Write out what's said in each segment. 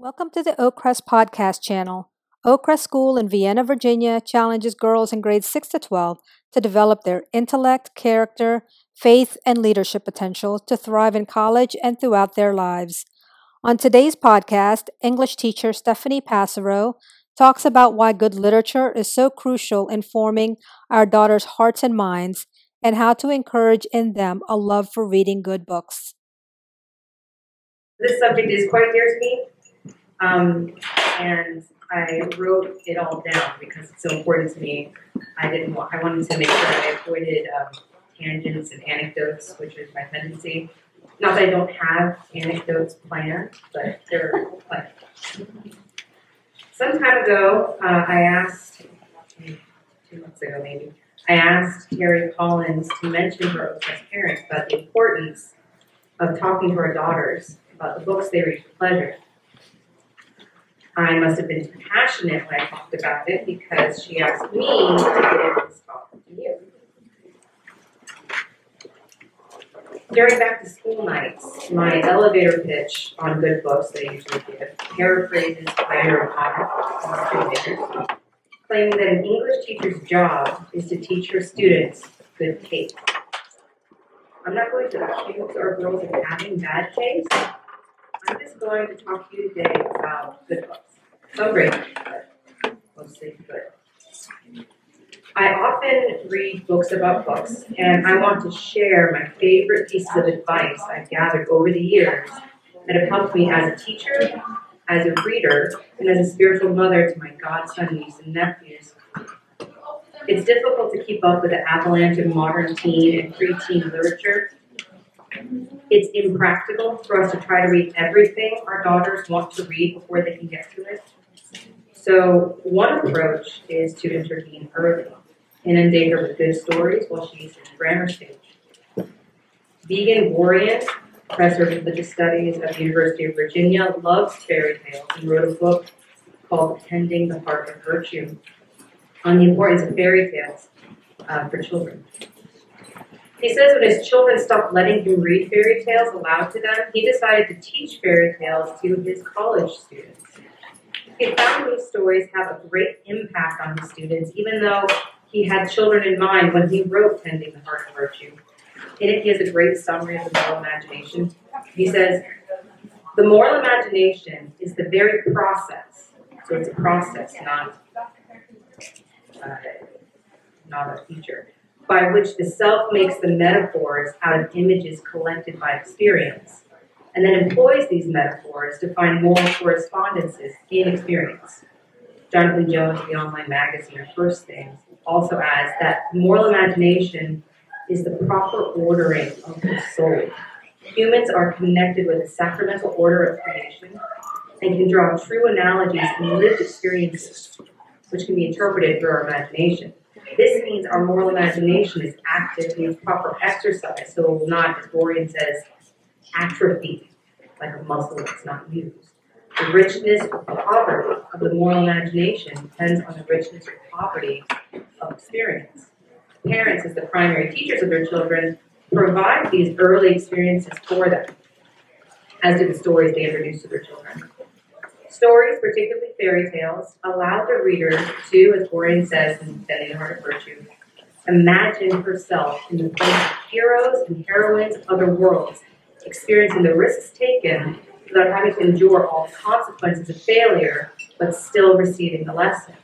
Welcome to the Oakcrest Podcast channel. Oakcrest School in Vienna, Virginia challenges girls in grades 6 to 12 to develop their intellect, character, faith, and leadership potential to thrive in college and throughout their lives. On today's podcast, English teacher Stephanie Passero talks about why good literature is so crucial in forming our daughters' hearts and minds and how to encourage in them a love for reading good books. This subject is quite dear to me um, and I wrote it all down because it's so important to me. I didn't want, I wanted to make sure I avoided um, tangents and anecdotes, which is my tendency. Not that I don't have anecdotes planned, but they're planned. Some time ago, uh, I asked, two months ago maybe, I asked Terry Collins to mention her as parents about the importance of talking to our daughters about the books they read for pleasure. I must have been passionate when I talked about it because she asked me to give this talk to you. During back to school nights, my elevator pitch on good books that I usually give paraphrases Potter, claiming that an English teacher's job is to teach her students good taste. I'm not going to accuse our girls of having bad taste. I'm just going to talk to you today about good books. So great. Mostly good. I often read books about books, and I want to share my favorite pieces of advice I've gathered over the years that have helped me as a teacher, as a reader, and as a spiritual mother to my godson, niece, and nephews. It's difficult to keep up with the avalanche of modern teen and preteen literature. It's impractical for us to try to read everything our daughters want to read before they can get to it. So one approach is to intervene early, and inundate her with good stories while she's in grammar stage. Vigen Guroian, professor of religious studies at the University of Virginia, loves fairy tales and wrote a book called Tending the Heart of Virtue on the importance of fairy tales uh, for children. He says when his children stopped letting him read fairy tales aloud to them, he decided to teach fairy tales to his college students. He found these stories have a great impact on his students, even though he had children in mind when he wrote Tending the Heart of Virtue. In it, he has a great summary of the moral imagination. He says, The moral imagination is the very process, so it's a process, not, uh, not a feature, by which the self makes the metaphors out of images collected by experience and then employs these metaphors to find moral correspondences in experience. Jonathan Jones, the online magazine, or First Things, also adds that moral imagination is the proper ordering of the soul. Humans are connected with the sacramental order of creation and can draw true analogies and lived experiences, which can be interpreted through our imagination. This means our moral imagination is active, needs proper exercise, so it will not, as Guroian says, atrophy like a muscle that's not used. The richness or poverty of the moral imagination depends on the richness or poverty of experience. Parents, as the primary teachers of their children, provide these early experiences for them, as do the stories they introduce to their children. Stories, particularly fairy tales, allow the reader to, as Guroian says in the Heart of Virtue, imagine herself in the place of heroes and heroines of other worlds experiencing the risks taken without having to endure all the consequences of failure, but still receiving the lessons.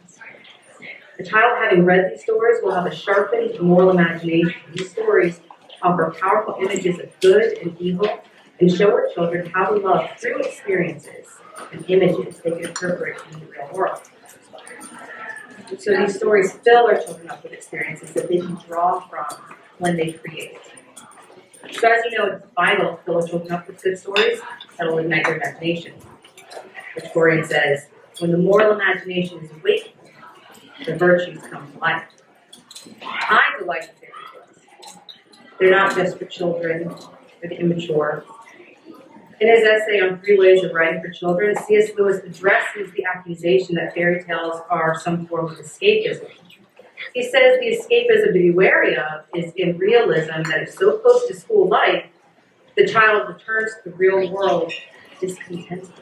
The child having read these stories will have a sharpened moral imagination. These stories offer powerful images of good and evil and show our children how to love through experiences and images they can interpret in the real world. So these stories fill our children up with experiences that they can draw from when they create. So as you know, it's vital to fill children up with good stories that will ignite their imagination. Which Guroian says, when the moral imagination is awakened, the virtues come to life. I delight in fairy tales. They're not just for children, for the immature. In his essay on three ways of writing for children, C.S. Lewis addresses the accusation that fairy tales are some form of escapism. He says the escapism to be wary of is in realism that is so close to school life, the child returns to the real world discontented.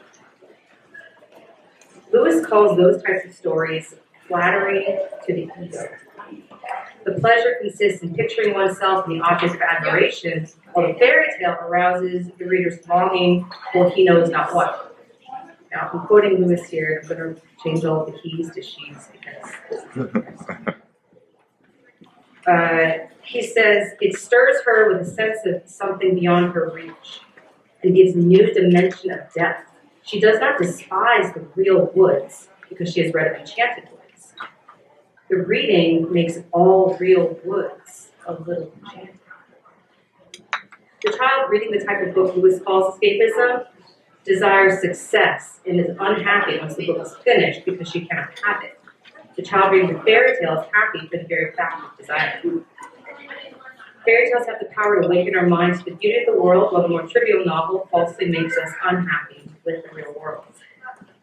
Lewis calls those types of stories flattering to the ego. The pleasure consists in picturing oneself in the object of admiration, while the fairy tale arouses the reader's longing for he knows not what. Now, I'm quoting Lewis here, I'm going to change all the he's to she's because uh, he says, it stirs her with a sense of something beyond her reach and gives a new dimension of depth. She does not despise the real woods because she has read of enchanted woods. The reading makes all real woods a little enchanted. The child reading the type of book Lewis calls escapism desires success and is unhappy once the book is finished because she cannot have it. The child reading the fairy tale is happy for the very fact of desire. Fairy tales have the power to awaken our minds to the beauty of the world, while the more trivial novel falsely makes us unhappy with the real world.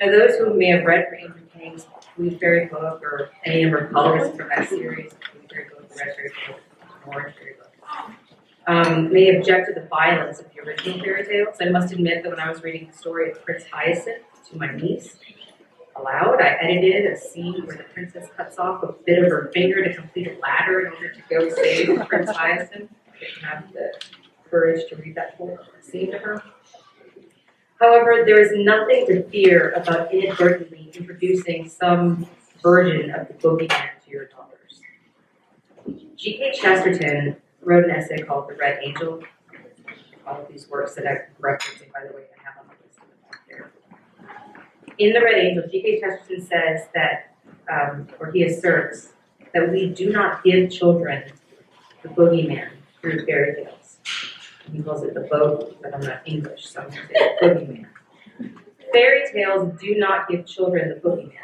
Now, those who may have read Andrew Lang's Blue Fairy Book or any number of colors from that series, Blue Fairy Book, Red Fairy Book, Orange Fairy Book, um, may object to the violence of the original fairy tales. I must admit that when I was reading the story of Prince Hyacinth to my niece aloud, I edited a scene where the princess cuts off a bit of her finger to complete a ladder in order to go save Prince Hyacinth. I didn't have the courage to read that whole scene to her. However, there is nothing to fear about inadvertently introducing some version of the boogeyman to your daughters. G.K. Chesterton wrote an essay called The Red Angel. All of these works that I'm referencing, by the way, I have on the list back. In The Red Angel, G.K. Chesterton says that, um, or he asserts, that we do not give children the boogeyman through fairy tales. He calls it the boat, but I'm not English, so I'm going to say boogeyman. Fairy tales do not give children the boogeyman.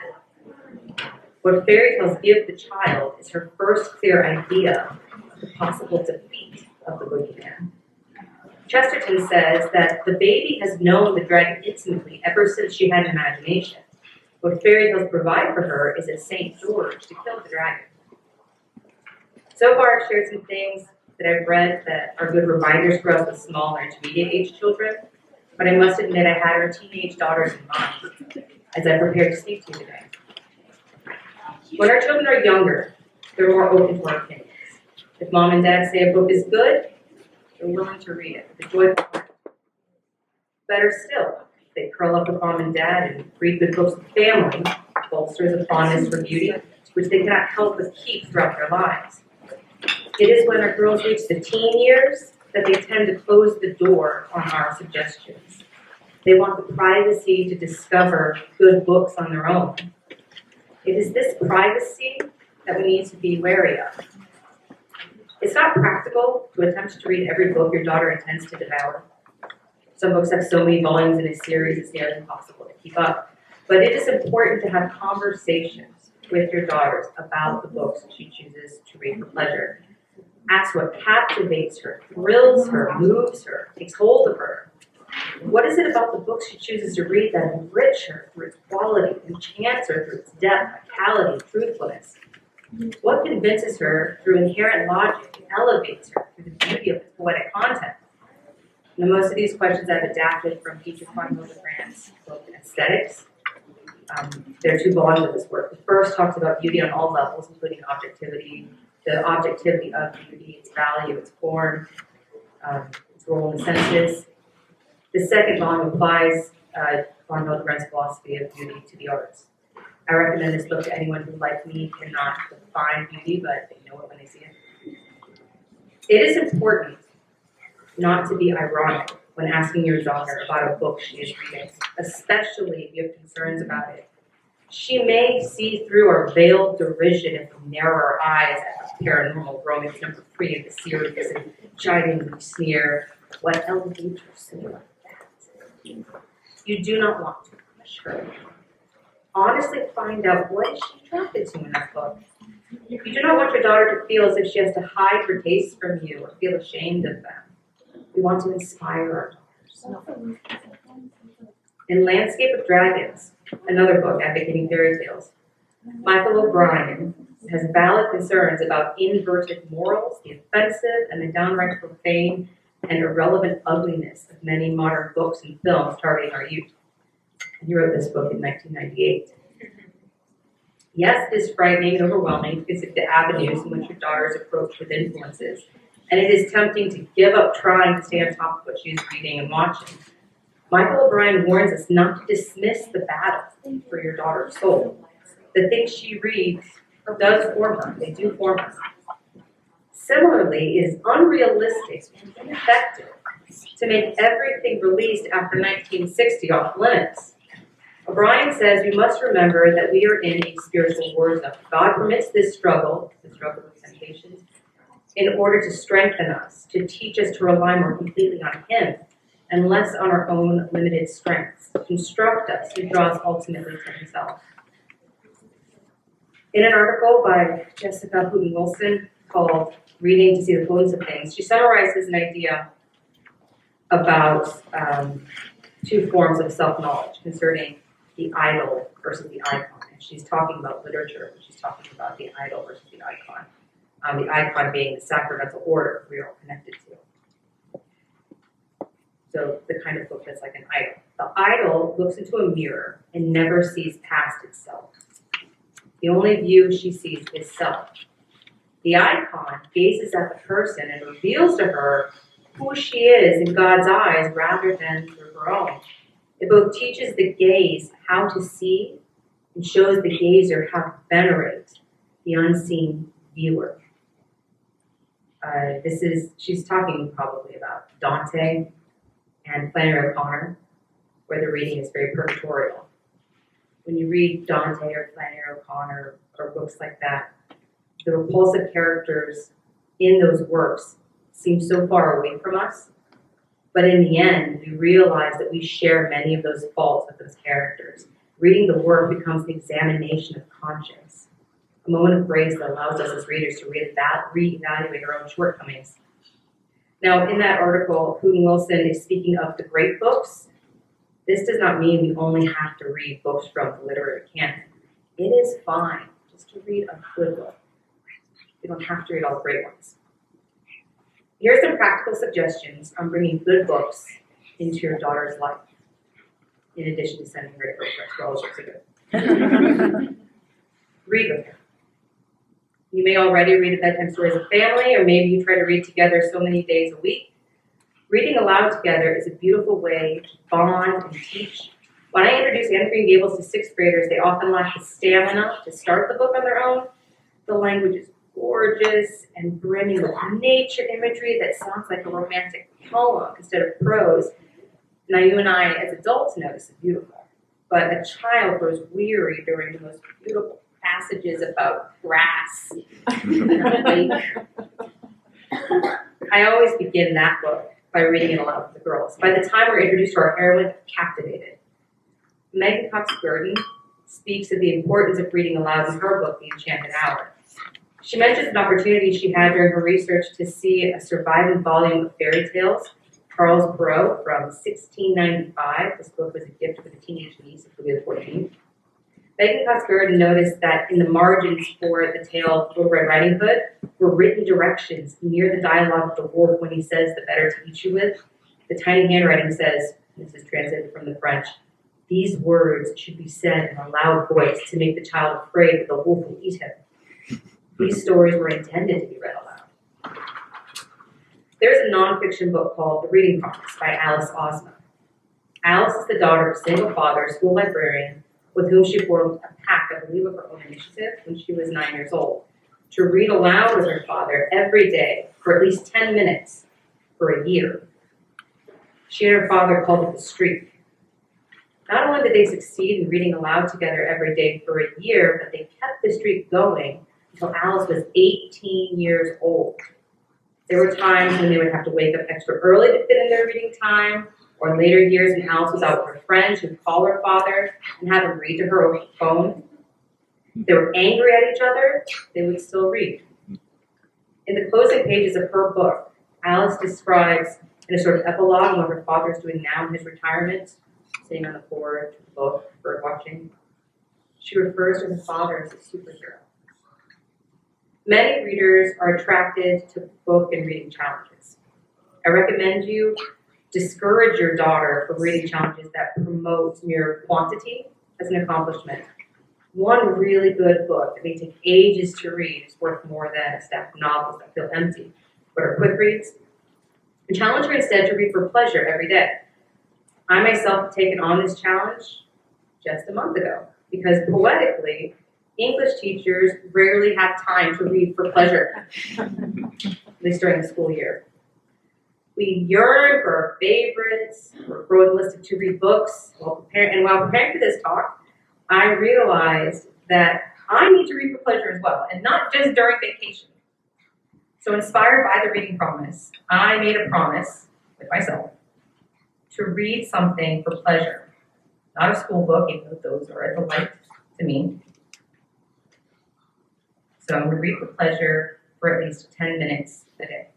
What fairy tales give the child is her first clear idea of the possible defeat of the boogeyman. Chesterton says that the baby has known the dragon intimately ever since she had an imagination. What fairy tales provide for her is a St. George to kill the dragon. So far, I've shared some things that I've read that are good reminders for us with small or intermediate age children, but I must admit I had our teenage daughters in mind as I prepared to speak to you today. When our children are younger, they're more open to our opinions. If mom and dad say a book is good, they're willing to read it. Better still, they curl up with mom and dad and read good books with family, bolsters a fondness for beauty, which they cannot help but keep throughout their lives. It is when our girls reach the teen years that they tend to close the door on our suggestions. They want the privacy to discover good books on their own. It is this privacy that we need to be wary of. It's not practical to attempt to read every book your daughter intends to devour. Some books have so many volumes in a series it's nearly impossible to keep up. But it is important to have conversations with your daughters about the books she chooses to read for pleasure. Ask what captivates her, thrills her, moves her, takes hold of her. What is it about the books she chooses to read that enrich her through its quality, enchants her through its depth, vitality, truthfulness? What convinces her through inherent logic and elevates her through the beauty of its poetic content? Now, most of these questions I've adapted from Peter Hildebrand's book, Aesthetics. Um, there are two volumes of this work. The first talks about beauty on all levels, including objectivity, the objectivity of beauty, its value, its form, um, its role in the senses. The second volume applies uh, von Hildebrand's philosophy of beauty to the arts. I recommend this book to anyone who, like me, cannot define beauty, but they know it when they see it. It is important not to be ironic when asking your daughter about a book she is reading, especially if you have concerns about it. She may see through our veiled derision if we narrow our eyes at a paranormal romance number three of the series and chidingly sneer, What elevator like that? You do not want to push her. Honestly find out what she attracted to in that book. You do not want your daughter to feel as if she has to hide her tastes from you or feel ashamed of them. We want to inspire our daughters. In Landscape of Dragons, another book advocating fairy tales, Michael O'Brien has valid concerns about inverted morals, the offensive and the downright profane and irrelevant ugliness of many modern books and films targeting our youth. He wrote this book in 1998. Yes, it is frightening and overwhelming to consider the avenues in which your daughter is approached with influences, and it is tempting to give up trying to stay on top of what she is reading and watching. Michael O'Brien warns us not to dismiss the battle for your daughter's soul. The things she reads does form her, they do form her. Similarly, it is unrealistic and ineffective to make everything released after 1960 off limits. O'Brien says we must remember that we are in a spiritual war zone. God permits this struggle, the struggle with temptations, in order to strengthen us, to teach us to rely more completely on Him and less on our own limited strengths, to instruct us, to draw us ultimately to Himself. In an article by Jessica Hooten Wilson called Reading to See the Fullness of Things, she summarizes an idea about um, two forms of self knowledge concerning the idol versus the icon. And she's talking about literature, she's talking about the idol versus the icon. Um, the icon being the sacramental order we are all connected to. So the kind of book that's like an idol. The idol looks into a mirror and never sees past itself. The only view she sees is self. The icon gazes at the person and reveals to her who she is in God's eyes rather than through her own. It both teaches the gaze how to see and shows the gazer how to venerate the unseen viewer. Uh, this is, she's talking probably about Dante and Flannery O'Connor, where the reading is very purgatorial. When you read Dante or Flannery O'Connor or books like that, the repulsive characters in those works seem so far away from us but in the end, we realize that we share many of those faults with those characters. Reading the work becomes an examination of conscience, a moment of grace that allows us as readers to reevaluate our own shortcomings. Now, in that article, Hooten Wilson is speaking of the great books. This does not mean we only have to read books from the literary canon. It is fine just to read a good book. You don't have to read all the great ones. Here are some practical suggestions on bringing good books into your daughter's life, in addition to sending her to her scholarships good. read with her. You may already read a bedtime story as a family, or maybe you try to read together so many days a week. Reading aloud together is a beautiful way to bond and teach. When I introduce Anne Green Gables to sixth graders, they often lack the stamina to start the book on their own. The language is gorgeous and brimming with nature imagery that sounds like a romantic poem instead of prose. Now, you and I, as adults, know this is beautiful, but a child grows weary during the most beautiful passages about grass. I always begin that book by reading it aloud to the girls. By the time we're introduced to our heroine, captivated. Meghan Cox Gurdon speaks of the importance of reading aloud in her book, The Enchanted Hour. She mentions an opportunity she had during her research to see a surviving volume of fairy tales, Charles Perrault from 1695. This book was a gift for the teenage niece of Louis XIV. Cox Gurdon noticed that in the margins for the tale Little Red Riding Hood were written directions near the dialogue of the wolf when he says, the better to eat you with. The tiny handwriting says, this is translated from the French, these words should be said in a loud voice to make the child afraid that the wolf will eat him. These stories were intended to be read aloud. There's a nonfiction book called The Reading Promise by Alice Ozma. Alice is the daughter of a single father, school librarian, with whom she formed a pact, I believe, of her own initiative when she was nine years old, to read aloud with her father every day for at least 10 minutes for a year. She and her father called it the streak. Not only did they succeed in reading aloud together every day for a year, but they kept the streak going until Alice was 18 years old. There were times when they would have to wake up extra early to fit in their reading time, or later years when Alice was out her friends who'd call her father and have him read to her over the phone. If they were angry at each other, they would still read. In the closing pages of her book, Alice describes in a sort of epilogue what her father is doing now in his retirement, sitting on the porch, book, bird watching. She refers to her father as a superhero. Many readers are attracted to book and reading challenges. I recommend you discourage your daughter from reading challenges that promote mere quantity as an accomplishment. One really good book that may take ages to read is worth more than a stack of novels that feel empty, but are quick reads. And challenge her instead to read for pleasure every day. I myself have taken on this challenge just a month ago because poetically, English teachers rarely have time to read for pleasure, at least during the school year. We yearn for our favorites, we're growing list of to read books, while and while preparing for this talk, I realized that I need to read for pleasure as well, and not just during vacation. So, inspired by the reading promise, I made a promise with myself to read something for pleasure. Not a school book, even though those are a delight to me. So, I'm going to read for pleasure for at least 10 minutes a day.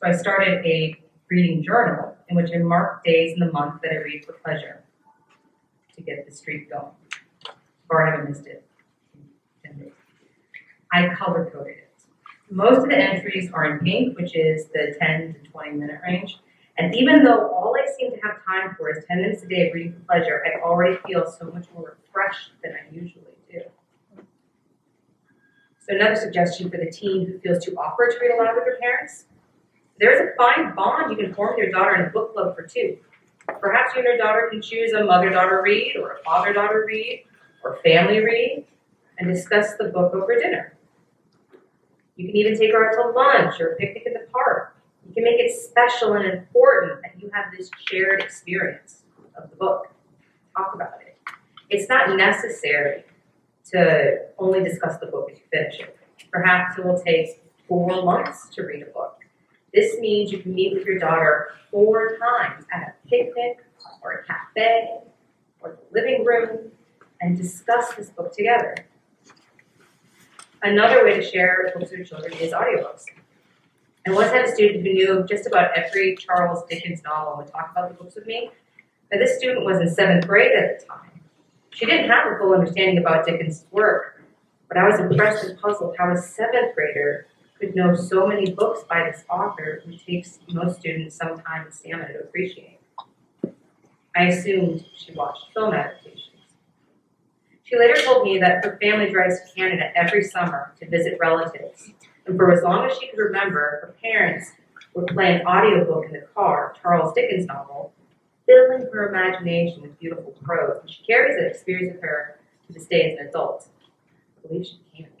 So I started a reading journal in which I mark days in the month that I read for pleasure to get the streak going. Or I haven't missed it. I color coded it. Most of the entries are in pink, which is the 10 to 20 minute range. And even though all I seem to have time for is 10 minutes a day of reading for pleasure, I already feel so much more refreshed than I usually do. So another suggestion for the teen who feels too awkward to read aloud with their parents there's a fine bond you can form with your daughter in a book club for two. Perhaps you and your daughter can choose a mother daughter read, or a father daughter read, or family read, and discuss the book over dinner. You can even take her out to lunch or a picnic at the park. You can make it special and important that you have this shared experience of the book. Talk about it. It's not necessary to only discuss the book as you finish it. Perhaps it will take four months to read a book this means you can meet with your daughter four times at a picnic or a cafe or the living room and discuss this book together. Another way to share books with children is audiobooks. I once had a student who knew just about every Charles Dickens novel and would talk about the books with me. Now, this student was in seventh grade at the time. She didn't have a full understanding about Dickens' work, but I was impressed and puzzled how a seventh grader could know so many books by this author who takes most students some time and stamina to appreciate. I assumed she watched film adaptations. She later told me that her family drives to Canada every summer to visit relatives, and for as long as she could remember, her parents would play an audiobook in the car, Charles Dickens novel, filling her imagination with beautiful prose, and she carries that experience with her to this day as an adult. I believe she can.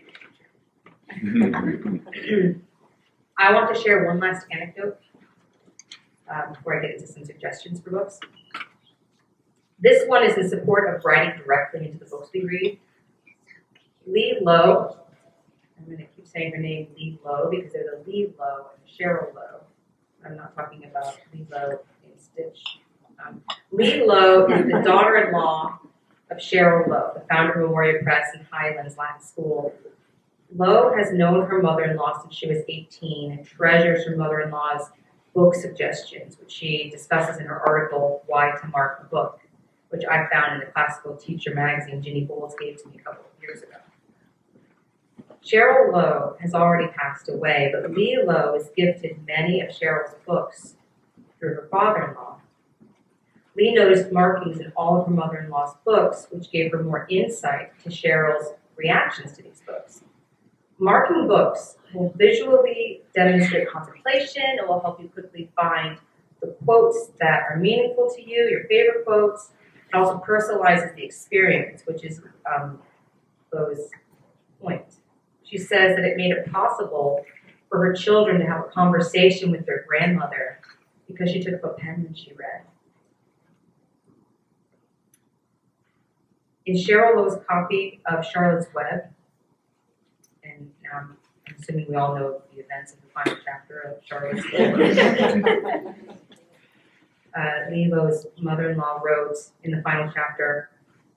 I want to share one last anecdote uh, before I get into some suggestions for books. This one is in support of writing directly into the books we read. Leigh Lowe, I'm going to keep saying her name Leigh Lowe because there's a Leigh Lowe and a Cheryl Lowe. I'm not talking about Lilo in Stitch. Um, Leigh Lowe is the daughter-in-law of Cheryl Lowe, the founder of Memoria Press and Highlands Latin School, Lowe has known her mother in law since she was 18 and treasures her mother in law's book suggestions, which she discusses in her article, Why to Mark a Book, which I found in the Classical Teacher magazine Ginny Bowles gave to me a couple of years ago. Cheryl Lowe has already passed away, but Lee Lowe has gifted many of Cheryl's books through her father in law. Lee noticed markings in all of her mother in law's books, which gave her more insight to Cheryl's reactions to these books. Marking books will visually demonstrate contemplation. It will help you quickly find the quotes that are meaningful to you, your favorite quotes. It also personalizes the experience, which is um, Lowe's point. She says that it made it possible for her children to have a conversation with their grandmother because she took up a pen and she read. In Cheryl Lowe's copy of Charlotte's Web, assuming we all know the events of the final chapter of Charlotte's Web. uh, Lilo's mother-in-law wrote in the final chapter,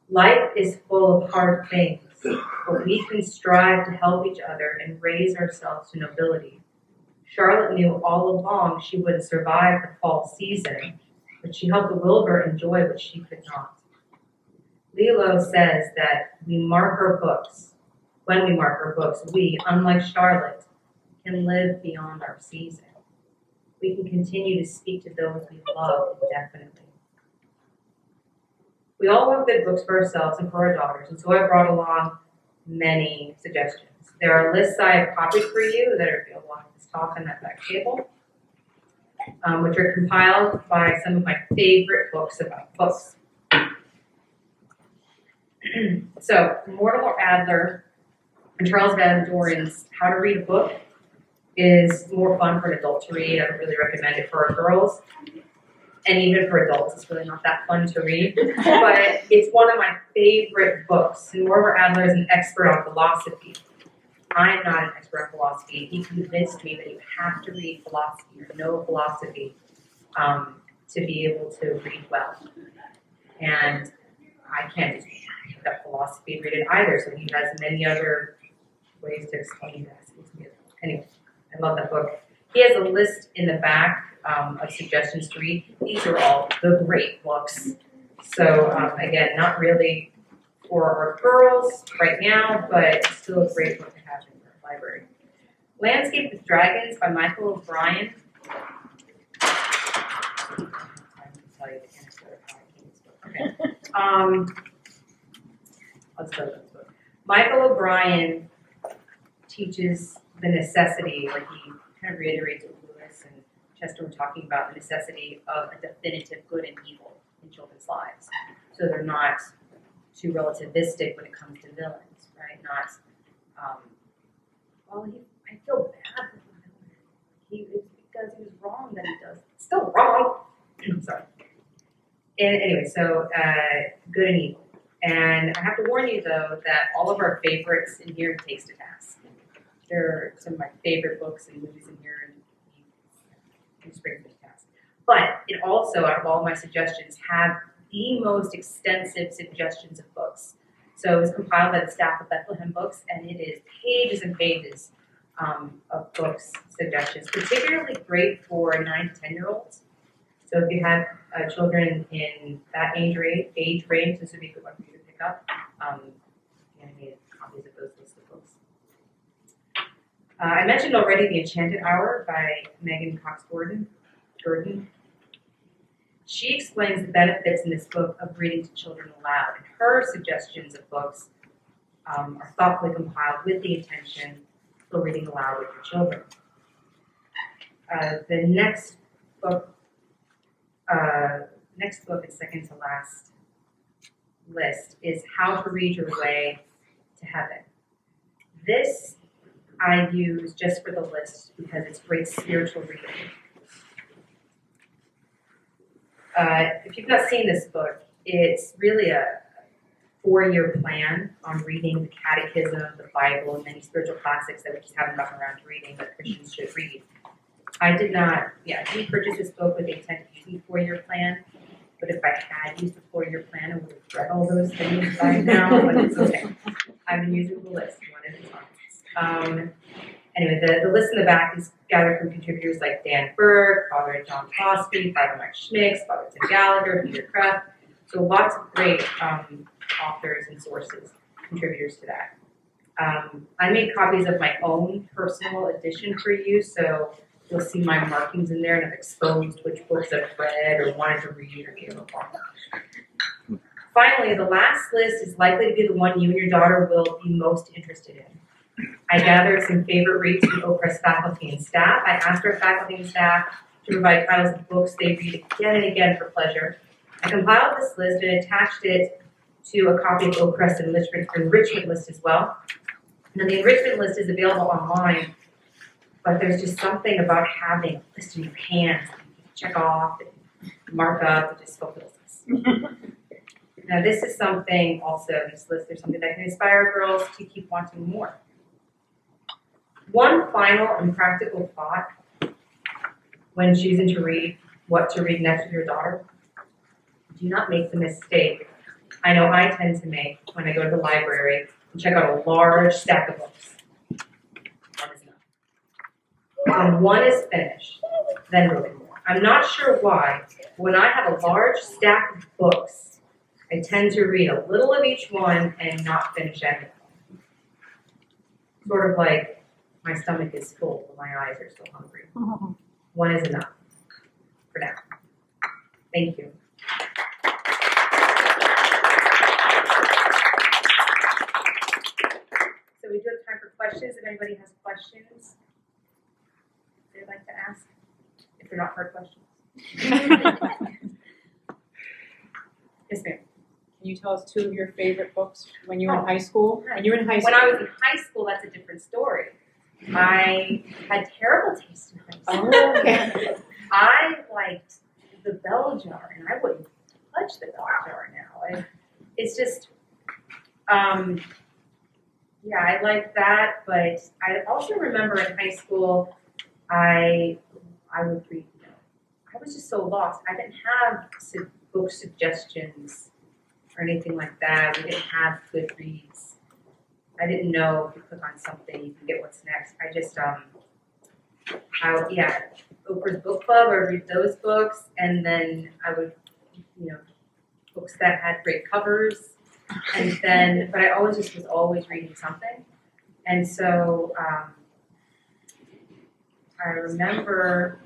Life is full of hard things, but we can strive to help each other and raise ourselves to nobility. Charlotte knew all along she would survive the fall season, but she helped the Wilbur enjoy what she could not. Lilo says that we mark our books when we mark our books, we, unlike Charlotte, can live beyond our season. we can continue to speak to those we love indefinitely. We all want good books for ourselves and for our daughters, and so I brought along many suggestions. There are lists I have copied for you that are on this talk on that back table, um, which are compiled by some of my favorite books about books. so, Mortimer Adler and Charles Van Doren's How to Read a Book is more fun for an adult to read. I don't really recommend it for our girls. And even for adults, it's really not that fun to read. but it's one of my favorite books. And Mortimer Adler is an expert on philosophy. I am not an expert on philosophy. He convinced me that you have to read philosophy or know philosophy um, to be able to read well. And I can't just pick up philosophy and read it either. So he has many other ways to explain that. Anyway, I love that book. He has a list in the back um, of suggestions to read. These are all the great books. So um, again, not really for our girls right now, but still a great book to have in your library. Landscape with Dragons by Michael O'Brien. Okay. Um, let's go to this book. Michael O'Brien teaches the necessity, like he kind of reiterates what Lewis and Chester were talking about, the necessity of a definitive good and evil in children's lives. So they're not too relativistic when it comes to villains, right? Not, um, well, he, I feel bad for him. He, it's because he was wrong that he does. It's still wrong. Sorry. And anyway, so uh, good and evil. And I have to warn you, though, that all of our favorites in here takes to task. There are some of my favorite books and movies in here, and he brings me to task. But it also, out of all my suggestions, have the most extensive suggestions of books. So it was compiled by the staff of Bethlehem Books, and it is pages and pages um, of books suggestions, particularly great for nine to ten year olds. So if you have uh, children in that age range, age range, this would be a good one for you to pick up. Um, made copies of those. Uh, I mentioned already The Enchanted Hour by Meghan Cox Gurdon. Gurdon. She explains the benefits in this book of reading to children aloud. And her suggestions of books um, are thoughtfully compiled with the intention for reading aloud with your children. Uh, the next book uh, next book and second to last list is How to Read Your Way to Heaven. This I use just for the list because it's great spiritual reading. Uh, if you've not seen this book, it's really a four year plan on reading the Catechism, the Bible, and many spiritual classics that we just haven't gotten around to reading that Christians should read. I did not, yeah, I didn't purchase this book with the intent of using a four-year plan. But if I had used the four-year plan, I would have read all those things by now, but it's okay. I've been using the list one at a time. Um, anyway, the, the list in the back is gathered from contributors like Dan Burke, Father John Fosby, Father Mike Schmitz, Father Tim Gallagher, Peter Kreeft. So lots of great um, authors and sources, contributors to that. Um, I made copies of my own personal edition for you, so You'll see my markings in there and I've exposed which books I've read or wanted to read or gave up on. Finally, the last list is likely to be the one you and your daughter will be most interested in. I gathered some favorite reads from Oakcrest faculty and staff. I asked our faculty and staff to provide titles of books they read again and again for pleasure. I compiled this list and attached it to a copy of Oakcrest enrichment, enrichment list as well. And the enrichment list is available online but there's just something about having a list in your hands, check off, and mark up, and just fulfills us. now, this is something also, this list, there's something that can inspire girls to keep wanting more. One final and practical thought when choosing to read what to read next with your daughter do not make the mistake I know I tend to make when I go to the library and check out a large stack of books. When one is finished, then really more. I'm not sure why. When I have a large stack of books, I tend to read a little of each one and not finish any. Sort of like my stomach is full, but my eyes are still hungry. one is enough for now. Thank you. So we do have time for questions. If anybody has questions they'd like to ask, if they're not hard questions. Yes, ma'am. Can you tell us two of your favorite books when you were in Oh. high school? When you were in high school. When I was in high school, that's a different story. I had terrible taste in high school. Oh, okay. I liked the bell jar, and I wouldn't touch the bell jar now. It's just, um, yeah, I like that. But I also remember in high school, I I would read. You know, I was just so lost. I didn't have su- book suggestions or anything like that. We didn't have Goodreads. I didn't know if you click on something, you can get what's next. I just um, how yeah, Oprah's book club. I read those books, and then I would, you know, books that had great covers, and then but I always just was always reading something, and so um, I remember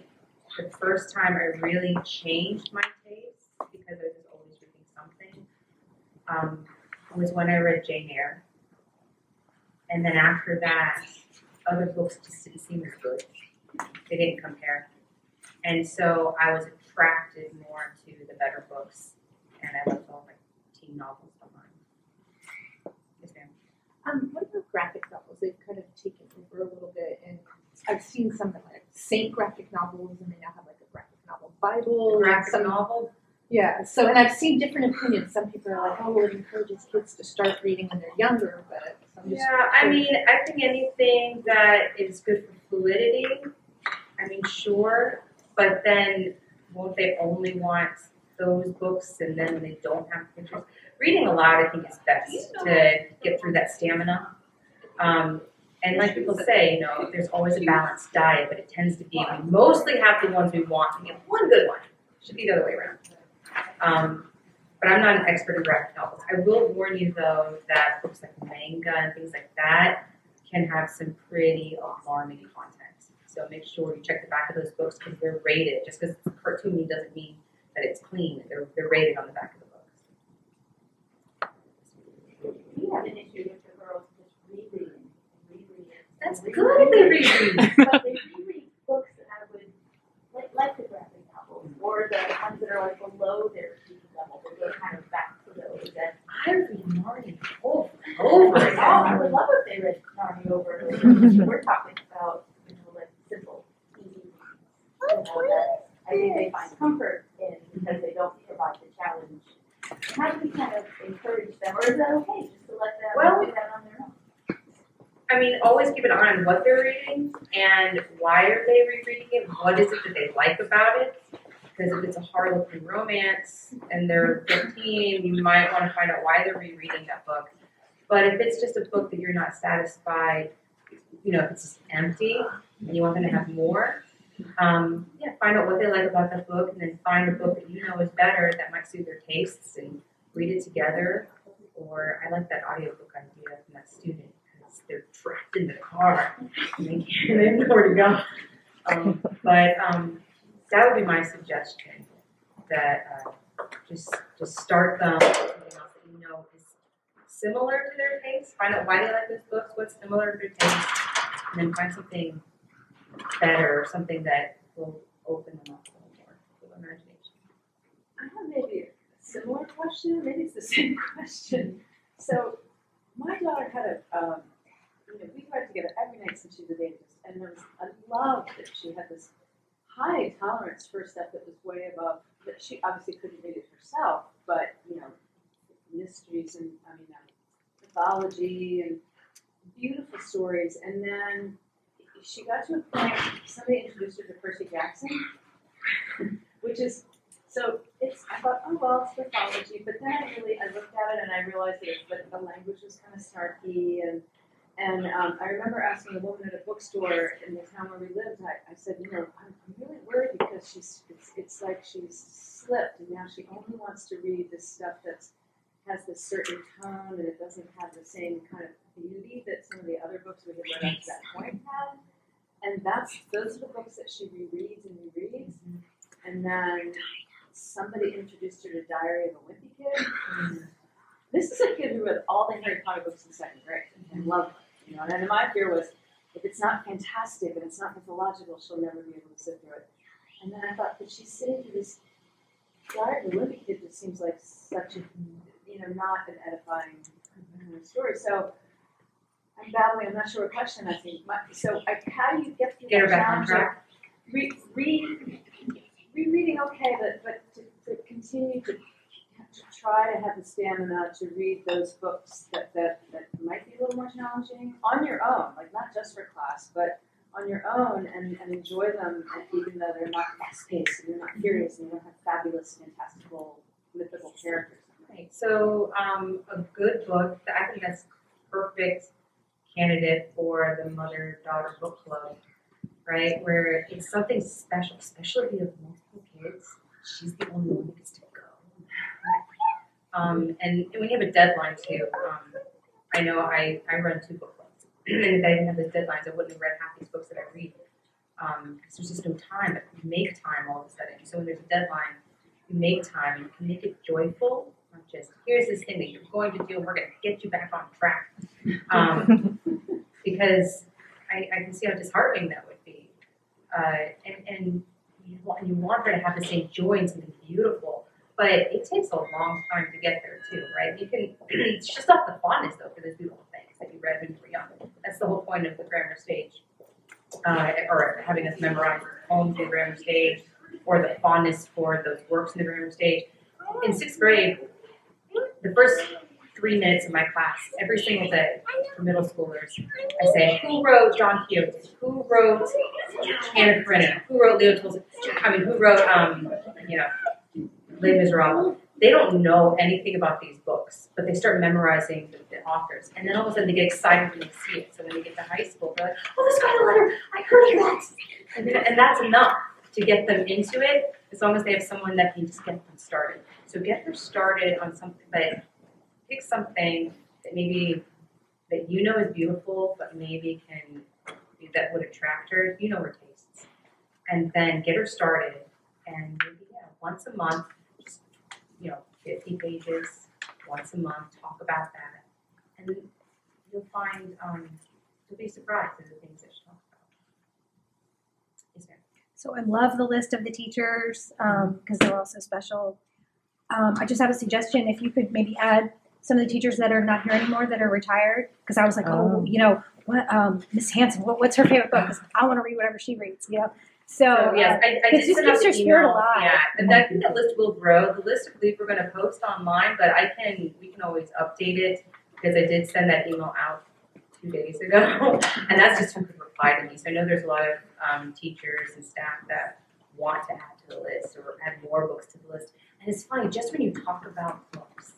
the first time I really changed my taste because I was always reading something. Um, was when I read Jane Eyre, and then after that, other books just didn't seem as good. They didn't compare. And so I was attracted more to the better books, and I left all my teen novels behind. Yes, ma'am. Um, what about graphic novels? They've kind of taken over a little bit, and I've seen some that like Saint graphic novels, and they now have like a graphic novel Bible. Graphic some, novel. Yeah. So, and I've seen different opinions. Some people are like, "Oh, well, it encourages kids to start reading when they're younger," but Yeah, I mean, I think anything that is good for fluidity, I mean, sure, but then won't they only want those books and then they don't have pictures? Reading aloud, I think, is best to get through that stamina. Um, and like people say, you know, there's always a balanced diet, but it tends to be we mostly have the ones we want. We get one good one. Should be the other way around. Um, but I'm not an expert in graphic novels. I will warn you though that books like manga and things like that can have some pretty alarming content. So make sure you check the back of those books because they're rated. Just because it's cartoony doesn't mean that it's clean. They're, they're rated on the back of the books. We have an issue with the girls just rereading, rereading. That's good if they reread. But they reread books that I would, like, like the graphic novels, or the ones that are like below their reading kind of back to. I read Narnia over and over I would love if they read Narnia over and over, we're talking about, you know, like simple, easy, know, that I think they find comfort in because they don't provide the challenge. How do we kind of encourage them, or is that okay, just to let them Well- do that on their own? I mean, always keep an eye on what they're reading and why are they rereading it? What is it that they like about it? Because if it's a Harlequin romance and they're 15, you might want to find out why they're rereading that book. But if it's just a book that you're not satisfied, you know, if it's just empty and you want them to have more, um, yeah, find out what they like about that book and then find a book that you know is better that might suit their tastes and read it together. Or I like that audiobook idea from that student because they're trapped in the car and they can't they have to go. Um, but um, that would be my suggestion that uh, just just start them something else that you know is similar to their taste. Find out why they like those books, what's similar to their taste, and then find something better, or something that will open them up a little more to imagination. I have maybe a similar question, maybe it's the same question. So, my daughter had a, um, you know, we read together every night since she was baby, and was, I loved that she had this high tolerance for stuff that was way above, that she obviously couldn't read it herself, but, you know, mysteries and, I mean, um, mythology and beautiful stories, and then she got to a point, somebody introduced her to Percy Jackson, which is so it's, I thought, oh, well, it's mythology, but then I really, I looked at it and I realized that, that the language was kind of snarky and, and, um, I remember asking a woman at a bookstore in the town where we lived, I, I said, you know, I'm, I'm really worried because she's, it's, it's like she's slipped and now she only wants to read this stuff that has this certain tone and it doesn't have the same kind of beauty that some of the other books we had read up to that point had. and that's those are the books that she rereads and rereads. And then somebody introduced her to Diary of a Wimpy Kid. This is a kid who read all the Harry Potter books in second grade and loved them. You know, and then my fear was if it's not fantastic and it's not mythological, she'll never be able to sit through it. And then I thought, but she's sitting through this a Wimpy Kid just seems like such a you know, not an edifying story. So I'm battling. I'm not sure what question I think. My, so I, how do you get through Get her back on challenge of track. Re, re, rereading okay, but but to, to continue to, to try to have the stamina to read those books that, that that might be a little more challenging on your own, like not just for class, but on your own and, and enjoy them, even though they're not fast paced and they're not curious and they don't have fabulous, fantastical, mythical characters. Right, so, um, a good book, I think that's perfect candidate for the mother-daughter book club, right? Where it's something special, especially if you have multiple kids, she's the only one that gets to. Um, and, and you have a deadline too, um, I know I, I run two book clubs, and if I didn't have those deadlines, I wouldn't have read half these books that I read. Um, because there's just no time, but you make time all of a sudden, so when there's a deadline, you make time, and you can make it joyful, not just, here's this thing that you're going to do, and we're gonna get you back on track. Um, because I, I can see how disheartening that would be. Uh, and, and you want, you want her to have the same joy and something beautiful, but it takes a long time to get there too, right? You can, it's just not the fondness though for those beautiful things that you read when you were young. That's the whole point of the grammar stage. Uh, or having us memorize poems in the grammar stage, or the fondness for those works in the grammar stage. In sixth grade, the first three minutes of my class, every single day for middle schoolers, I say, who wrote Don Quixote? Who wrote Anna Karenina? Who wrote Leo Tolstoy? I mean, who wrote, um, you know, Les Miserables? They don't know anything about these books, but they start memorizing the, the authors, and then all of a sudden they get excited when they see it. So when they get to high school, they're like, "Oh, this got a letter! I heard of that!" And, and that's enough to get them into it, as long as they have someone that can just get them started. So get them started on something, but pick something that maybe that you know is beautiful, but maybe can that would attract her. You know her tastes, and then get her started. And maybe yeah, once a month, you know, fifty pages once a month. Talk about that, and you'll find um, you'll be surprised at the things that she talks about. Yes, ma'am. So I love the list of the teachers because they're all so special. Um, I just have a suggestion. If you could maybe add some of the teachers that are not here anymore that are retired, because I was like, oh, Oh. you know, what um, Miss Hanson, what, what's her favorite book? I want to read whatever she reads, you know. So, So yes, uh, I, I did just keeps your spirit alive. Yeah, and I think that list will grow. The list I believe we're going to post online, but I can we can always update it because I did send that email out two days ago, and that's just who could reply to me. So I know there's a lot of um, teachers and staff that want to add to the list or add more books to the list. And it's funny, just when you talk about books,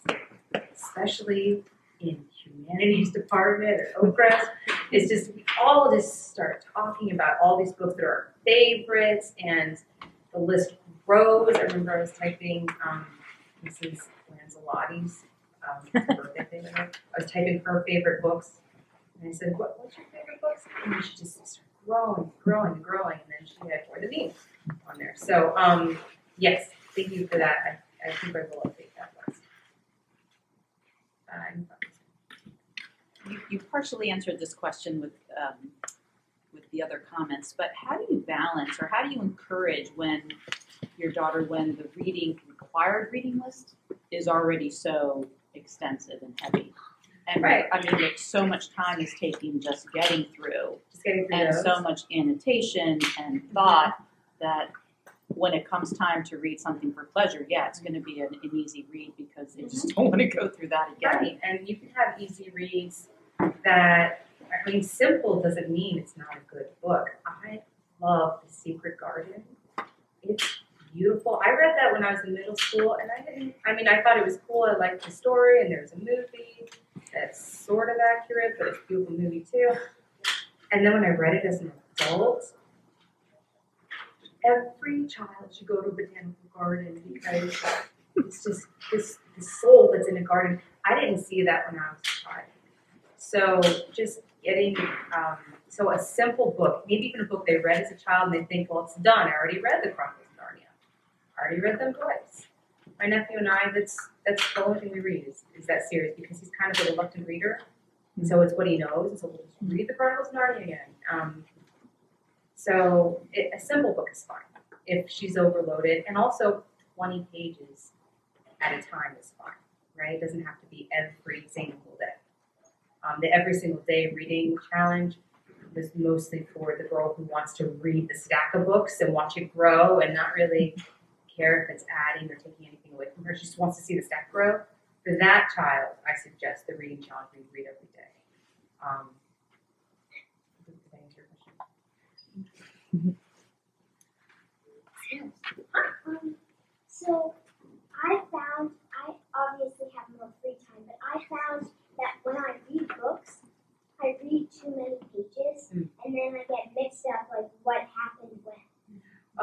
especially in humanities department or Oakcrest, it's just we all just start talking about all these books that are favorites and the list grows. I remember I was typing um, Mrs. Lanzalotti's um, birthday thing. I was typing her favorite books, and I said, what, "What's your favorite books?" And she just started growing, growing, and growing, and then she had more than me on there. So um, yes, thank you for that. I, I think I will update that list. You, you partially answered this question with, um, with the other comments, but how do you balance or how do you encourage when your daughter, when the reading, required reading list is already so extensive and heavy? And Right. I mean, like so much time is taking just getting through Just getting through and those. so much annotation and thought that when it comes time to read something for pleasure, yeah, it's gonna be an, an easy read because they just mm-hmm. don't wanna go through that again. Right, and you can have easy reads that, I mean, simple doesn't mean it's not a good book. I love The Secret Garden. It's beautiful. I read that when I was in middle school, and I didn't, I mean, I thought it was cool. I liked the story, and there's a movie that's sort of accurate, but it's a beautiful movie too. And then when I read it as an adult, every child should go to a botanical garden because it's just this the soul that's in a garden. I didn't see that when I was a child. So just getting um, so a simple book, maybe even a book they read as a child and they think, well, it's done. I already read the Chronicles of Narnia. I already read them twice. My nephew and I, that's that's the only thing we read is, is that series because he's kind of a reluctant reader. And so it's what he knows. And so we'll just read the Chronicles of Narnia again. Um, so it, a simple book is fine if she's overloaded. And also 20 pages at a time is fine, right? It doesn't have to be every single day. Um, the every single day reading challenge was mostly for the girl who wants to read the stack of books and watch it grow and not really care if it's adding or taking anything away from her. She just wants to see the stack grow. For that child, I suggest the reading challenge you read every day. Um, so I found I obviously have more free time, but I found that when I read books, I read too many pages, Mm. and then I get mixed up like what happened when.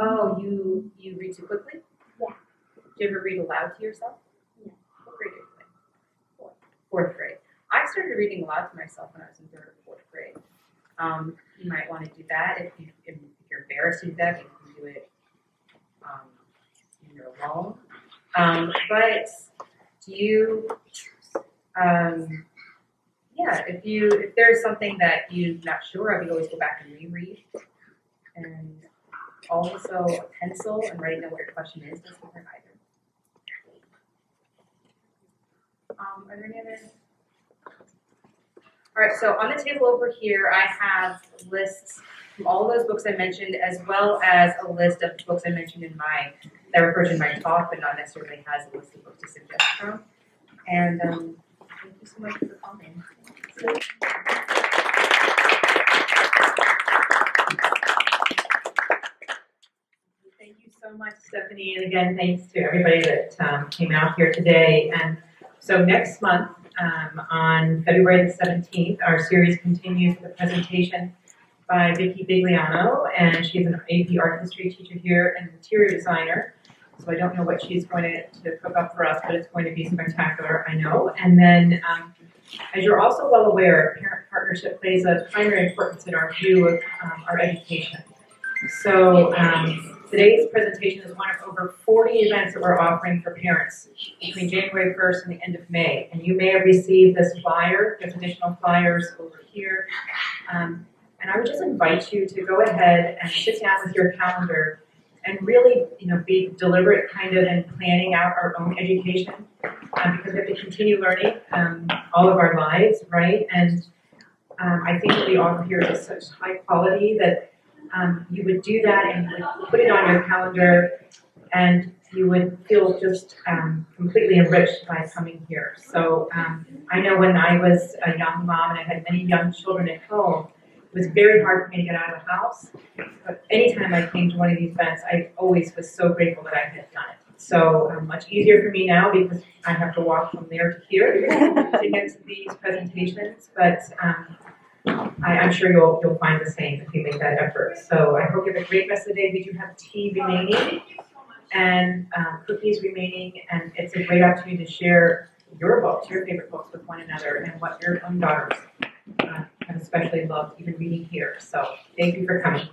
Oh, you you read too quickly? Yeah. Do you ever read aloud to yourself? No. What grade are you in? Fourth. Fourth grade. I started reading aloud to myself when I was in third or fourth grade. Um, you might want to do that if you if you're embarrassed to do that. You can do it um, when you're alone. Um, but do you? Um, yeah, if you if there's something that you're not sure of, you always go back and reread. And also a pencil and writing down what your question is doesn't hurt either. Um, are there any other? All right, so on the table over here, I have lists from all those books I mentioned, as well as a list of books I mentioned in my that I referred to in my talk, but not necessarily has a list of books to suggest from. And um, thank you so much for coming. Thank you so much, Stephanie, and again, thanks to everybody that um, came out here today. And so next month, um, on February the seventeenth, our series continues with a presentation by Vicki Bigliano, and she's an AP art history teacher here and interior designer. So I don't know what she's going to, to cook up for us, but it's going to be spectacular, I know. And then, um, as you're also well aware, parent partnership plays a primary importance in our view of um, our education. So um, today's presentation is one of over 40 events that we're offering for parents between January 1st and the end of May. And you may have received this flyer, there's additional flyers over here. Um, and I would just invite you to go ahead and sit down with your calendar and really, you know, be deliberate kind of in planning out our own education um, because we have to continue learning um, all of our lives, right? And um, I think what we offer here is such high quality that um, you would do that and put it on your calendar and you would feel just um, completely enriched by coming here. So um, I know when I was a young mom and I had many young children at home, it was very hard for me to get out of the house. But anytime I came to one of these events, I always was so grateful that I had done it. So um, much easier for me now because I have to walk from there to here to get to these presentations. But um, I, I'm sure you'll you'll find the same if you make that effort. So I hope you have a great rest of the day. We do have tea remaining and um, cookies remaining, and it's a great opportunity to share your books, your favorite books with one another, and what your own daughters uh, have especially loved even reading here. So thank you for coming.